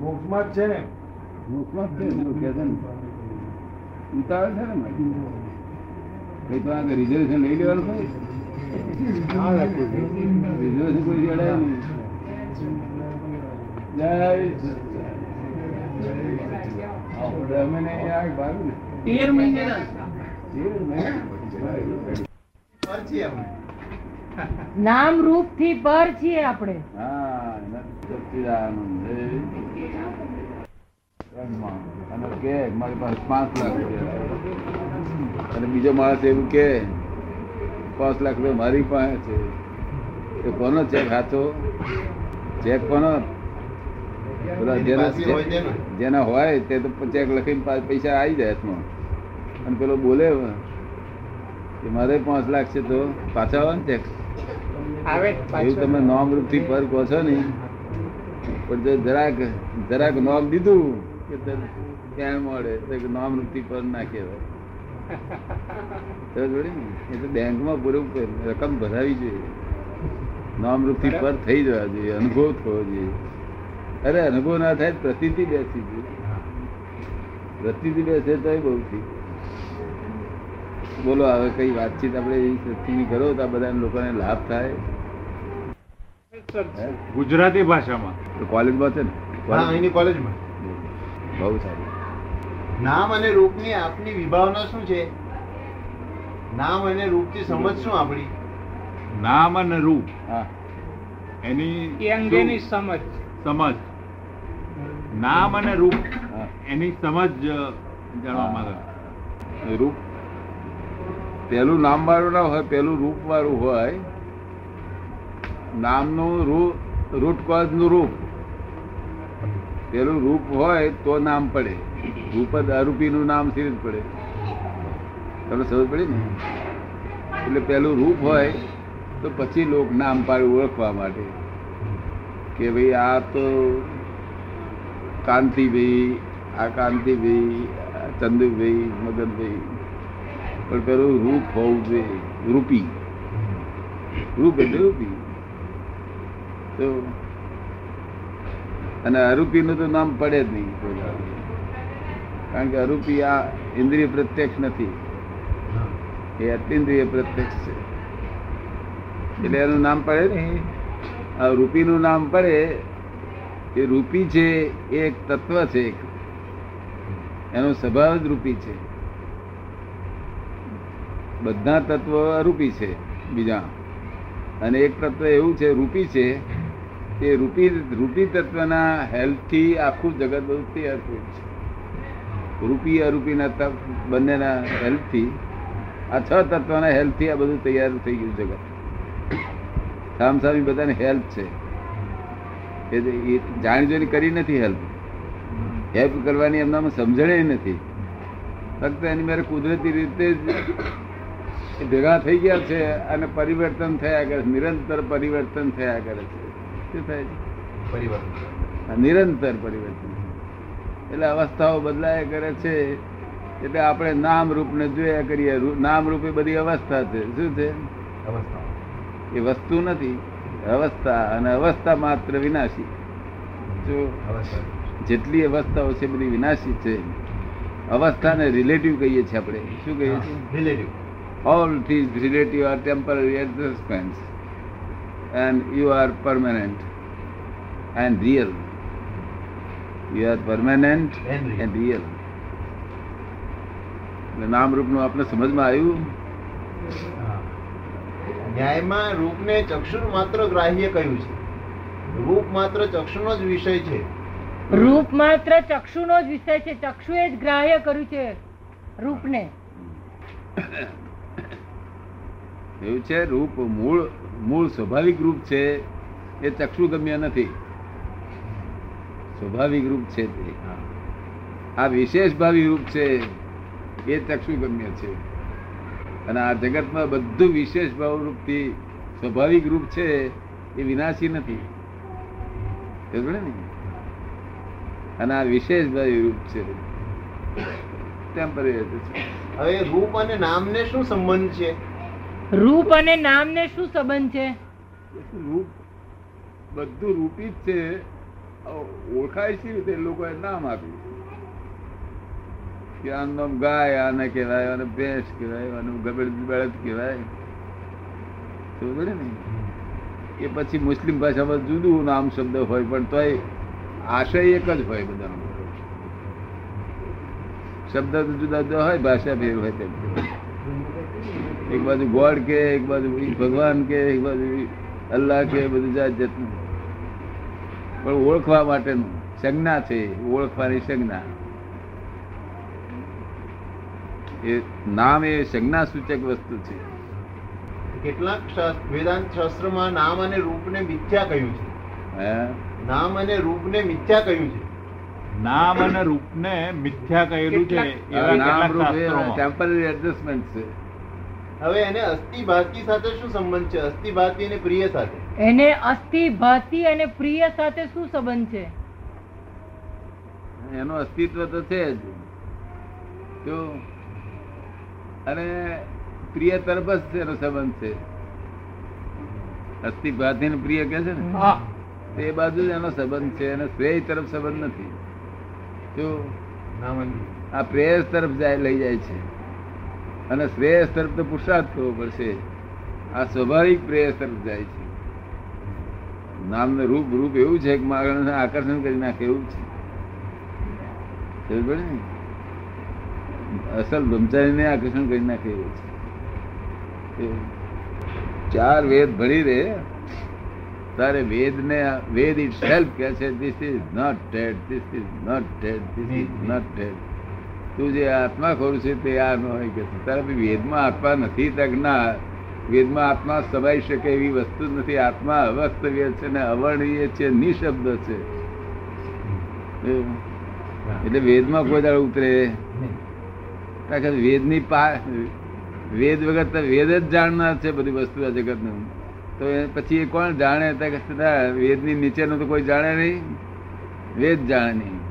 મોક્ષમાં જ છે ને? મોક્ષમાં જ છે એવું કહે છે ને. ઉતાવળ છે ને કઈ તો આગળ રિઝર્વેશન લઈ લેવાનું? રિઝર્વેશન કોઈ નહીં. તેર મહિના નામ રૂપથી પર છીએ આપણે. હા. અને કે મારી પાસે પાંચ લાખ રૂપિયા અને બીજો માણસ એવું કે પાંચ લાખ રૂપિયા મારી પાસે છે એ કોનો ચેક હાથો ચેક કોનો જેના જેના હોય તે તો ચેક લખીને પૈસા આવી જાય હાથમાં અને પેલો બોલે કે મારે પાંચ લાખ છે તો પાછા આવે ને ચેક એવું તમે નોમ રૂપથી પર કહો છો ને. પણ જો જરાક જરાક નોમ દીધું કે ક્યાં મળે તો નોમ રૂપથી પર ના કહેવાય? એ તો બેંકમાં પૂરું રકમ ભરાવી જોઈએ. નોમ રૂપથી પર થઈ જવા જોઈએ અનુભવ થવો જોઈએ. અરે અનુભવ ના થાય પ્રતિથી બેસી જોઈએ. પ્રતિથી બેસે તો બહુ થી બોલો હવે કઈ વાતચીત આપણે સત્સંગની કરો તો આ બધા લોકોને લાભ થાય? ગુજરાતી ભાષામાં. કોલેજમાં છે ને? હા અહીંની કોલેજમાં. બહુ સારું. નામ અને રૂપની આપની વિભાવના શું છે? નામ અને રૂપથી સમજ શું આપણી? નામ અને રૂપ. હા. એની એ અંગેની સમજ. સમજ. નામ અને રૂપ. એની સમજ જાણવા માંગે. રૂપ? પેલું નામ વાળું ના હોય પેલું રૂપ વાળું હોય નામનું રૂ- રૂટ કોઝનું રૂપ. પેલું રૂપ હોય તો નામ પડે. રૂપ જ અરૂપી નું નામ સીધ પડે? તમને સમજ પડી ને? એટલે પેલું રૂપ હોય તો પછી લોક નામ પાડે ઓળખવા માટે. કે ભાઈ આ તો કાંતિભાઈ, આ કાંતિભાઈ ચંદુભાઈ, મગનભાઈ. પણ પેલું રૂપ હોવું જોઈએ. રૂપી. રૂપ એટલે રૂપી. અને અરૂપી નું તો નામ પડે જ નહીં કારણ કે અરૂપી આ ઇન્દ્રિય પ્રત્યક્ષ નથી. એ અતિન્દ્રિય પ્રત્યક્ષ છે. એટલે એનું નામ પડે નહીં. આ રૂપીનું નામ પડે. એ રૂપી છે, એ એક તત્વ છે એક. એનો સ્વભાવ જ રૂપી છે. બધા તત્વ અરૂપી છે, બીજા. અને એક તત્વ એવું છે, રૂપી છે તે રૂપી રૂપી તત્વના હેલ્પથી આખું જગત બધું તૈયાર થયું છે. રૂપી અરૂપીના તપ બંનેના હેલ્પથી આ છ તત્વના હેલ્પથી આ બધું તૈયાર થઈ ગયું જગત. સામસામી બધાને હેલ્પ છે. એ જાણી જોઈને કરી નથી હેલ્પ. હેલ્પ કરવાની એમનામાં સમજણે નથી. ફક્ત એની મારે કુદરતી રીતે જ ભેગા થઈ ગયા છે અને પરિવર્તન થયા કરે નિરંતર પરિવર્તન થયા કરે છે. શું થાય છે? પરિવર્તન. નિરંતર પરિવર્તન. એટલે અવસ્થાઓ બદલાયા કરે છે. એટલે આપણે નામ રૂપને જોયા કરીએ. નામ રૂપે બધી અવસ્થા છે. શું છે? અવસ્થા એ વસ્તુ નથી. અવસ્થા અને અવસ્થા માત્ર વિનાશી. જો અવસ્થા. જેટલી અવસ્થાઓ છે બધી વિનાશી છે. અવસ્થાને રિલેટિવ કહીએ છીએ આપણે. શું કહીએ છીએ? Relative all these relative are temporary adjustments. And you are permanent. And real. You are permanent And real. એટલે નામ રૂપનું આપણે સમજમાં આવ્યું? ન્યાયમાં રૂપને ચક્ષુર માત્ર ગ્રાહ્ય કહ્યું છે. રૂપ માત્ર ચક્ષુનો જ વિષય છે. રૂપ માત્ર ચક્ષુનો જ વિષય છે. ચક્ષુએ જ ગ્રાહ્ય કર્યું છે. રૂપને. એવું છે? રૂપ મૂળ મૂળ સ્વાભાવિક રૂપ છે એ ચક્ષુગમ્ય નથી. સ્વાભાવિક રૂપ છે તે આ વિશેષ ભાવી રૂપ છે એ ચક્ષુગમ્ય છે. અને આ જગતમાં બધું વિશેષ ભાવ રૂપથી સ્વાભાવિક રૂપ છે એ વિનાશી નથી. ને? અને આ વિશેષ ભાવી રૂપ છે. ટેમ્પરરી હવે રૂપ અને નામને શું સંબંધ છે? રૂપ અને નામ ને શું સંબંધ છે? રૂપ બધું રૂપી જ છે. ઓળખાય છે રીતે? લોકોએ નામ આપ્યું. કે આ નામ ગાય, આને કહેવાય અને ભેંસ કહેવાય અને ગબડ બળદ કહેવાય. સમજો ને? એ પછી મુસ્લિમ ભાષામાં જુદું નામ શબ્દ હોય, પણ તોય આશય એક જ હોય બધાનો શબ્દ તો જુદા જુદા હોય, ભાષા ફેર હોય તેમ. એક બાજુ ગોડ કે એક બાજુ ભગવાન કે એક બાજુ અલ્લાહ કે બધું જાત જતું પણ ઓળખવા માટેનું સંજ્ઞા છે ઓળખવાની સંજ્ઞા. એ નામ એ સંજ્ઞા સૂચક વસ્તુ છે. કેટલાક શાસ્ત્ર- વેદાંત શાસ્ત્રમાં નામ અને રૂપને મિથ્યા કહ્યું છે. નામ અને રૂપને મિથ્યા કહ્યું છે. નામ અને રૂપને મિથ્યા કહેલું છે એવા નામ રૂપ એ ટેમ્પરરી એડજસ્ટમેન્ટ છે. હવે એને અસ્થિ ભાતિ સાથે શું સંબંધ છે? અસ્થિ ભાતિ અને પ્રિય સાથે. એને અસ્થિ ભાતિ અને પ્રિય સાથે શું સંબંધ છે? એનું અસ્તિત્વ તો છે જ. તો અને પ્રિય તરફ જ એનો સંબંધ છે. અસ્થિ ભાતી પ્રિય કે છે ને? તે બાજુ જ એનો સંબંધ છે અને શ્રેય તરફ સંબંધ નથી. જો. આ પ્રેયસ તરફ જાય લઈ જાય છે. અને શ્રેયસ તરફ તો પુરુષાર્થ કરવો પડશે. આ સ્વાભાવિક પ્રેયસ તરફ જાય છે. નામનું રૂપ રૂપ એવું છે કે માણસને આકર્ષણ કરી નાખે એવું છે. સમજ ને? અસલ બ્રહ્મચારીને આકર્ષણ કરી નાખે એવું છે. ચાર વેદ ભણી રે તારે વેદ ને વેદ ઇટ સેલ્ફ કે છે this is not dead this is not dead this is not dead તું જે આત્મા ખોરું છે તે આ ન હોય કે તારા વેદમાં આત્મા નથી તજ્ઞા વેદમાં આત્મા સમાઈ શકે એવી વસ્તુ જ નથી. આત્મા અવસ્તવ્ય છે ને અવર્ણીય છે નિશબ્દ છે. એટલે વેદમાં કોઈ દાડ ઉતરે. વેદની પા વેદ વગર વેદ જ જાણનાર છે બધી વસ્તુ આ જગતનું. તો પછી એ કોણ જાણે? વેદની નીચેનું તો કોઈ જાણે નહીં. વેદ જાણે નહીં.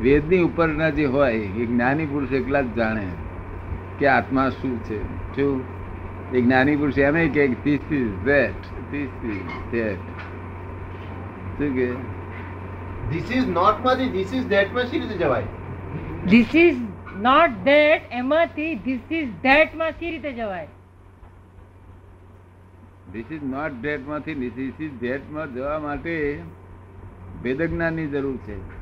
વેદની ઉપરના જે હોય એ જ્ઞાની પુરુષ એકલા જ જાણે કે આત્મા શું છે. શું? એ જ્ઞાની પુરુષ એમ નહીં કે this is that this is that શું કે? ધીસ ઇઝ નોટમાંથી ધીસ ઇઝ ધેટમાં શી રીતે જવાય? ધીસ ઇઝ નોટ ધેટ એમાંથી ધીસ ઇઝ ધેટમાં શી રીતે જવાય? ધીસ ઇઝ નોટ ધેટમાંથી ધીસ ઇઝ ધેટમાં જવા માટે વેદ જ્ઞાનની જરૂર છે.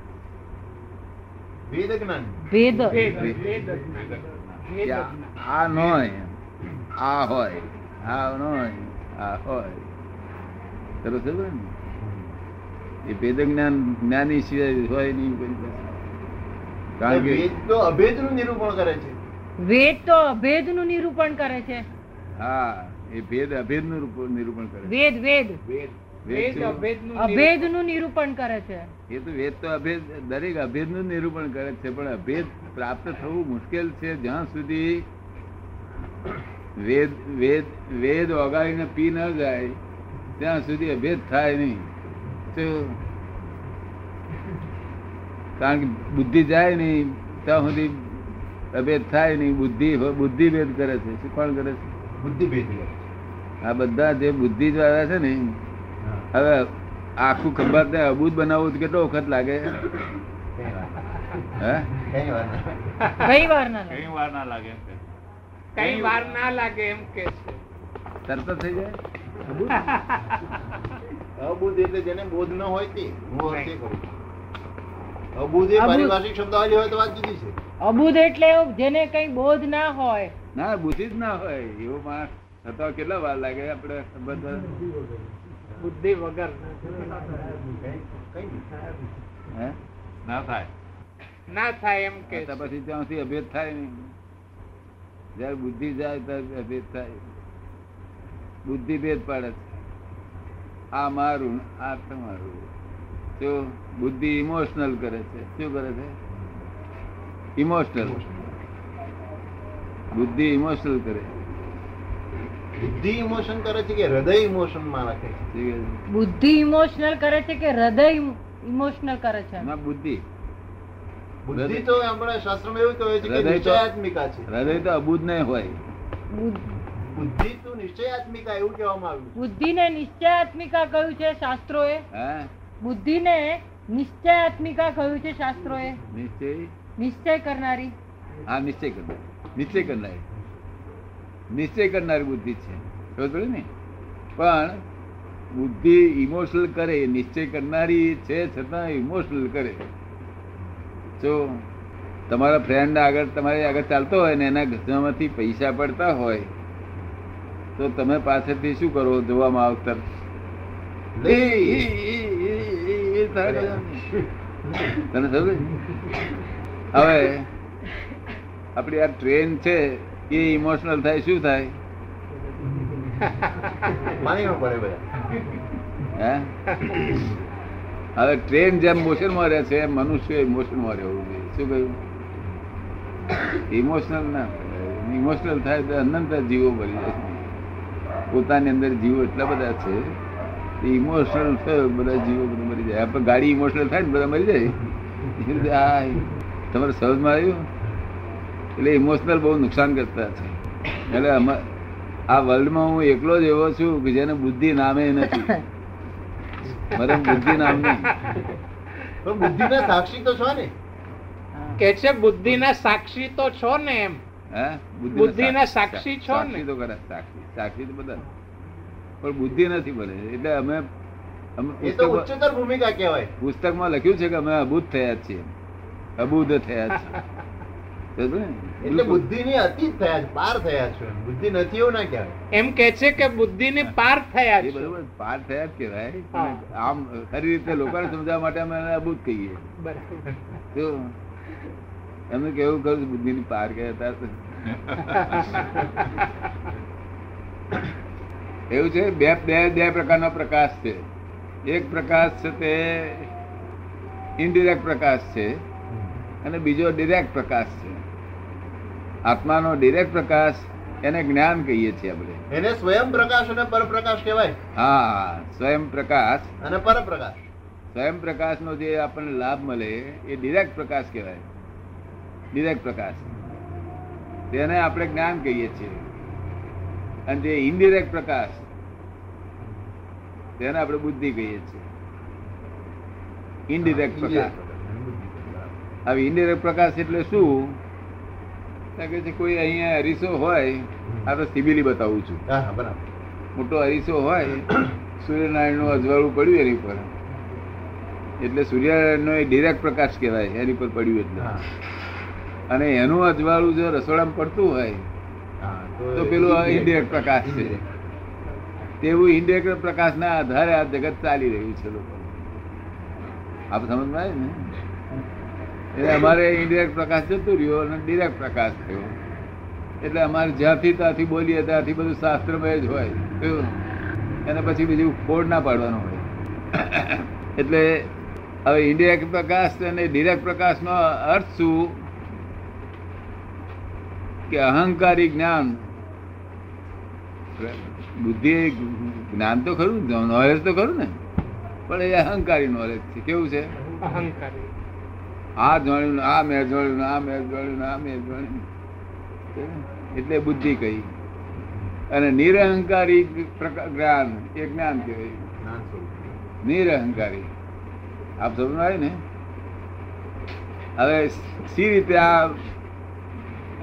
વેદ જ્ઞાન વેદ. વેદ. વેદ કે વેદ આ- આ આ હોય આ ન આ હોય. સરસ ને? એ વેદ જ્ઞાન જ્ઞાની સિવાય હોય નહીં કારણ કે વેદ તો અભેદનું નિરૂપણ કરે છે. વેદ તો અભેદનું નિરૂપણ કરે છે. હા એ ભેદ અભેદનું નિરૂપણ કરે વેદ વેદ. વેદ. અભેદનું નિરૂપણ. કરે છે. એ તો વેદ તો અભેદ દરેક અભેદનું નિરૂપણ કરે છે પણ અભેદ પ્રાપ્ત થવું મુશ્કેલ છે. જ્યાં સુધી વેદ વેદ વેદ ઓગાળીને પી ન જાય ત્યાં સુધી અભેદ થાય નહીં. તો કારણ કે બુદ્ધિ જાય નહીં ત્યાં સુધી અભેદ થાય નહીં. બુદ્ધિ બુદ્ધિ ભેદ કરે છે. શું કોણ કરે છે? બુદ્ધિ ભેદ આ બધા જે બુદ્ધિ દ્વારા છે ને હવે આખું ખંભાત ને અબૂત બનાવવું કેટલો વખત લાગે હે કઈ વાર ના. કઈ વાર ના લાગે. કઈ વાર ના લાગે એમ કે. કઈ વાર ના લાગે એમ કે છે તરત થઈ જાય અબુદ્ધ એટલે જેને બોધ ન હોય તે હું એ કરું છું. અબુદ્ધ એ અબુદ્ધ. પારિભાષિક શબ્દાવલી હોય તો વાત જુદી છે અબુધ એટલે જેને કઈ બોધ ના હોય ના બુદ્ધિ જ ના હોય એવો માણસ થતા કેટલા વાર લાગે આપણે ખબર બુદ્ધિ વગર કઈ નહીં. હે? ના થાય. ના થાય એમ કે પછી ત્યાંથી અભેદ થાય નહીં. જયારે બુદ્ધિ જાય ત્યારે અભેદ થાય. બુદ્ધિ ભેદ પાડે છે. આ મારું આ તમારું. તો બુદ્ધિ ઇમોશનલ કરે છે. શું કરે છે? ઇમોશનલ બુદ્ધિ ઇમોશનલ કરે બુદ્ધિ ઇમોશન કરે છે કે હૃદય ઇમોશનમાં રાખે છે? બુદ્ધિ ઇમોશનલ કરે છે કે હૃદય ઇમોશનલ કરે છે? ના બુદ્ધિ. બુદ્ધિ તો આપણે શાસ્ત્રમાં એવું કહે છે કે નિશ્ચયાત્મિકા છે. હૃદય તો અબુદ નહીં હોય. બુદ્ધિ તો નિશ્ચયાત્મિકા એવું કહેવામાં આવ્યું બુદ્ધિને નિશ્ચયાત્મિકા કહ્યું છે શાસ્ત્રો એ હે? બુદ્ધિને નિશ્ચયાત્મિકા કહ્યું છે શાસ્ત્રોએ? નિશ્ચય? નિશ્ચય કરનારી? હા નિશ્ચય કરનારી. નિશ્ચય કરનાર. નિશ્ચય કરનારી બુદ્ધિ છે. ખબર પડે ને? પણ બુદ્ધિ ઇમોશનલ કરે નિશ્ચય કરનારી છે છતાં ઇમોશનલ કરે. જો તમારા ફ્રેન્ડ આગળ તમારે આગળ ચાલતો હોય ને એના ઘસામાંથી પૈસા પડતા હોય તો તમે પાસેથી શું કરો? જોવામાં આવતા. તને સમજ હવે આપણી આ ટ્રેન છે એ ઇમોશનલ થાય શું થાય? હવે ટ્રેન જેમ મોશનમાં રહે છે એમ મનુષ્ય ઇમોશનમાં રહેવું જોઈએ. શું કહ્યું? ઇમોશનલ ના ઇમોશનલ થાય તો અનંત જીવો મરી જાય. પોતાની અંદર જીવો એટલા બધા છે ઇમોશનલ થયો બધા જીવો બધા મરી જાય. આપણે ગાડી ઇમોશનલ થાય ને બધા મરી જાય? તમારે સમજમાં આવ્યું? એટલે ઇમોશનલ બહુ નુકસાન કરતા છે એટલે આ વર્લ્ડમાં હું એકલો જ એવો છું કે જેને બુદ્ધિ નામે નથી. મને બુદ્ધિ નામ નહીં પણ બુદ્ધિના સાક્ષી તો છો ને. કે છે બુદ્ધિના સાક્ષી તો છો ને એમ. હે? બુદ્ધિના સાક્ષી. છો ને? તો ખરા સાક્ષી. સાક્ષી તો બધા. પણ બુદ્ધિ નથી બને એટલે અમે અમે ઉચ્ચતર ભૂમિકા કહેવાય. પુસ્તકમાં લખ્યું છે કે અમે અબૂધ થયા છીએ. અબૂધ થયા છીએ. ને? એટલે અતીત થયા છે પાર થયા છો. બુદ્ધિ નથી એવું ના કહેવાય. એમ કે છે કે બુદ્ધિની પાર થયા છે. બરોબર પાર થયા જ કહેવાય. આમ ખરી રીતે લોકોને સમજાવવા માટે અમે એને કહીએ. બરાબર. એમને કેવું કરું બુદ્ધિ ની પાર ગયા હતા. એવું છે બે બે બે પ્રકારનો પ્રકાશ છે. એક પ્રકાશ છે તે ઇનડિરેક્ટ પ્રકાશ છે અને બીજો ડિરેક્ટ પ્રકાશ છે. આત્માનો ડિરેક્ટ પ્રકાશ એને જ્ઞાન કહીએ છીએ આપણે. એને સ્વયં પ્રકાશ અને પરપ્રકાશ કહેવાય. હા સ્વયં પ્રકાશ. અને પરપ્રકાશ. સ્વયં પ્રકાશનો જે આપણને લાભ મળે એ ડિરેક્ટ પ્રકાશ કહેવાય. ડિરેક્ટ પ્રકાશ. તેને આપણે જ્ઞાન કહીએ છીએ. અને જે ઇનડિરેક્ટ પ્રકાશ તેને આપણે બુદ્ધિ કહીએ છીએ. ઇનડિરેક્ટ પ્રકાશ. હવે ઇનડિરેક્ટ પ્રકાશ એટલે શું? કે કોઈ અહીંયા અરીસો હોય આ તો સિબિલી બતાવું છું. બરાબર. મોટો અરીસો હોય સૂર્યનારાયણનું અજવાળું પડ્યું એની પર. એટલે સૂર્યનારાયણ નો ડિરેક્ટ પ્રકાશ કહેવાય એની પર પડ્યું એટલે. અને એનું અજવાળું જો રસોડામાં પડતું હોય હા તો પેલું ઇન્ડિરેક્ટ પ્રકાશ છે. તેવું ઇન્ડિરેક્ટ પ્રકાશના આધારે આ જગત ચાલી રહ્યું છે લોકો આપ સમજમાં આવે ને? એટલે અમારે ઇન્ડિરેક્ટ પ્રકાશ જતું રહ્યો અને ડિરેક્ટ પ્રકાશ થયો. એટલે અમારે જ્યાંથી ત્યાંથી બોલીએ ત્યાંથી બધું શાસ્ત્રમય જ હોય. એને પછી બીજું ફોડ ના પાડવાનો હોય. એટલે હવે ઇન્ડિરેક્ટ પ્રકાશ અને ડિરેક્ટ પ્રકાશનો અર્થ શું? કે અહંકારી જ્ઞાન. બુદ્ધિ જ્ઞાન તો ખરું નોલેજ તો ખરું ને. પણ એ અહંકારી નોલેજ છે. કેવું છે? અહંકારી. આ જાણ્યું આ મેં જાણ્યું આ મેં જાણ્યું આ મેં જાણ્યું એટલે બુદ્ધિ કહી. અને નિરહંકારી જ્ઞાન એ જ્ઞાન કહેવાય. નિરહંકારી. આપ સમજ આવે ને? હવે સી રીતે આ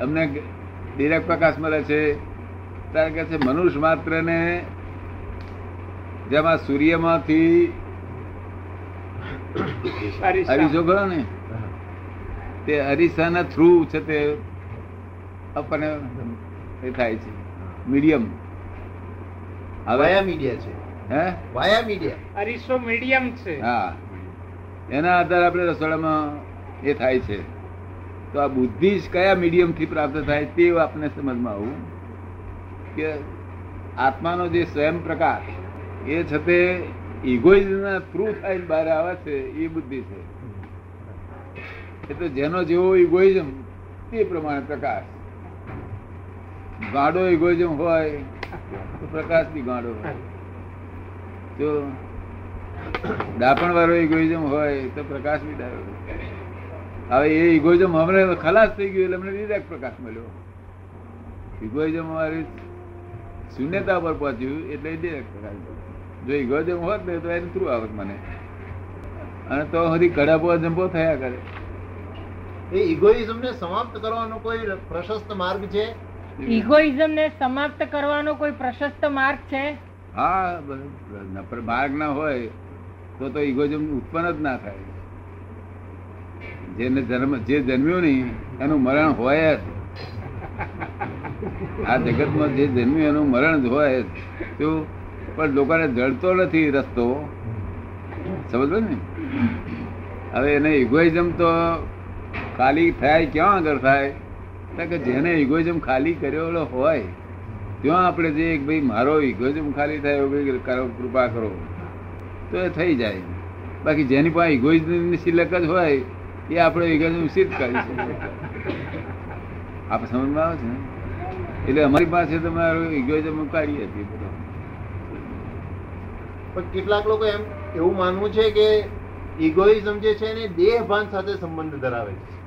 અમને ડિરેક્ટ પ્રકાશ મળે છે. ત્યારે કે છે મનુષ્ય માત્ર ને જેમાં સૂર્યમાંથી અરીસા. ખરો ને. તે અરીસાના થ્રુ છે તે આપણને એ થાય છે. મીડિયમ હવે વાયા મીડિયા છે. હે? વાયા મીડિયા અરીસો મીડિયમ છે. હા. એના આધારે આપણે રસોડામાં એ થાય છે. તો આ બુદ્ધિ જ કયા મીડિયમથી પ્રાપ્ત થાય તે આપણે સમજમાં આવું કે આત્માનો જે સ્વયં પ્રકાશ એ છે તે ઇગોઇઝમના થ્રુ થાય બહાર આવે છે એ બુદ્ધિ છે. એ તો જેનો જેવો ઇગોઇઝમ તે પ્રમાણે પ્રકાશ. ગાડો ઇગોઇઝમ હોય, તો પ્રકાશ બી ગાડો હોય. જો ડાપણ ઇગોઇઝમ હોય, તો પ્રકાશ બી ડાયો હવે એ ઇગોઇઝમ હમણાં ખલાસ થઈ ગયું એટલે અમને ડિરેક્ટ પ્રકાશ મળ્યો. ઇગોઇઝમ વાળી શૂન્યતા પર પહોંચ્યું એટલે ડિરેક્ટ પ્રકાશ જો ઇગોઇઝમ હોત ને, તો એનું થ્રુ આવત મને. અને તો હજી કડાપો જંપો થયા કરે. એ ઇગોઇઝમ ને સમાપ્ત કરવાનો કોઈ પ્રશસ્ત માર્ગ છે? ઇગોઇઝમ ને સમાપ્ત કરવાનો કોઈ પ્રશસ્ત માર્ગ છે? હા નફર માર્ગ ના હોય તો તો ઇગોઇઝમ ઉત્પન્ન જ ના થાય. જેને જન્મ જે જન્મ્યું નહીં એનું મરણ હોય જ. આ જગતમાં જે જન્મ્યું એનું મરણ જ હોય જ. શું? પણ લોકોને જડતો નથી રસ્તો. સમજો ને? હવે એને ઇગોઇઝમ તો ખાલી થાય, ક્યાં આગળ થાય? કે જેને ઇગોઇઝમ ખાલી કર્યો હોય, ત્યાં આપણે જે એક ભાઈ, મારો ઇગોઇઝમ ખાલી થાય એવું કરો, કૃપા કરો, તો એ થઈ જાય. બાકી જેની પાસે ઇગોઇઝમની સિલક જ હોય, એ આપણે ઇગોઇઝમ સિદ્ધ કરી શકીએ. આપણે સમજમાં આવે છે એટલે અમારી પાસે તમારું ઇગોઇઝમ કાઢી હતી બધો. પણ કેટલાક લોકો એમ એવું માનવું છે કે ઇગોઇઝમ જે છે ને દેહ ભાન સાથે સંબંધ ધરાવે છે.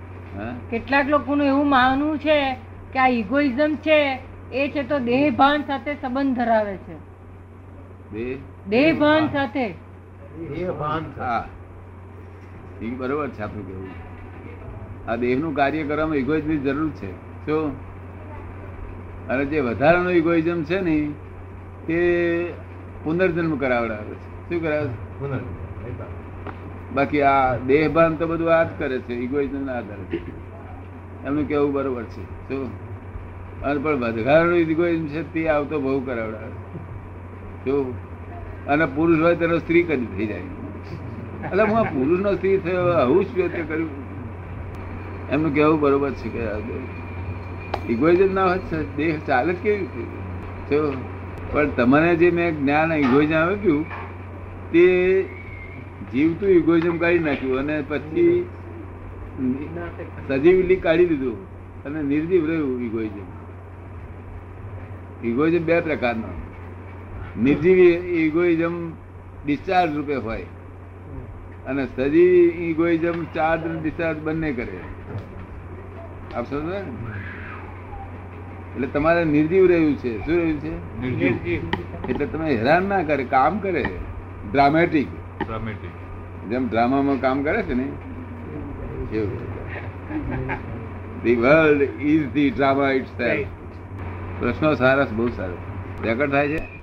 કેટલાક લોકોનું એવું માનવું છે કે આ ઇગોઇઝમ છે એ છે તો દેહ ભાન સાથે સંબંધ ધરાવે છે. દેહ? ભાન સાથે. દેહ ભાન સાથે. હા. એ બરોબર છે આપણું કેવું આ દેહનું કાર્ય કરવામાં ઇગોઇઝમની જરૂર છે. શું? અને જે વધારાનો ઇગોઇઝમ છે ને તે પુનર્જન્મ કરાવડાવે છે. શું કરાવે છે? પુનર્જન્મ. બાકી આ દેહભાન તો બધું આ જ કરે છે ઇગોઇઝમ ના આધારે. એમનું કેવું બરોબર છે? શું? અને પણ વધારાનો ઇગોઇઝમ છે તે આવતો બહુ કરાવડાવે. શું? અને પુરુષ હોય તેનો સ્ત્રી કદી થઈ જાય. એટલે હું આ પુરુષનો સ્ત્રી થયો આવું જ તે કર્યું. એમનું કેવું બરોબર છે કે ઇગોઇઝમ ના હોય દેહ ચાલે જ કેવી રીતે? પણ તમને જે મેં જ્ઞાન ઇગોઇઝમ આપ્યું, તે જીવતું ઇગોઇઝમ કાઢી નાખ્યું અને પછી સજીવલી કાઢી દીધું અને નિર્જીવ રહ્યું ઇગોઇઝમ ઇગોઇઝમ બે પ્રકારનો. નિર્જીવ ઇગોઇઝમ ડિસ્ચાર્જ રૂપે હોય અને સજીવ ઇગોઇઝમ ચાર્જ ડિસ્ચાર્જ બંને કરે. આપ સમજો એટલે તમારે નિર્જીવ રહ્યું છે. શું રહ્યું છે? એટલે તમે હેરાન ના કરે કામ કરે. Dramatic dramatic. જેમ ડ્રામામાં કામ કરે છે ને એવું. The world is the drama it પ્રશ્નો સારસ બહુ સારો. રેકોર્ડ થાય છે?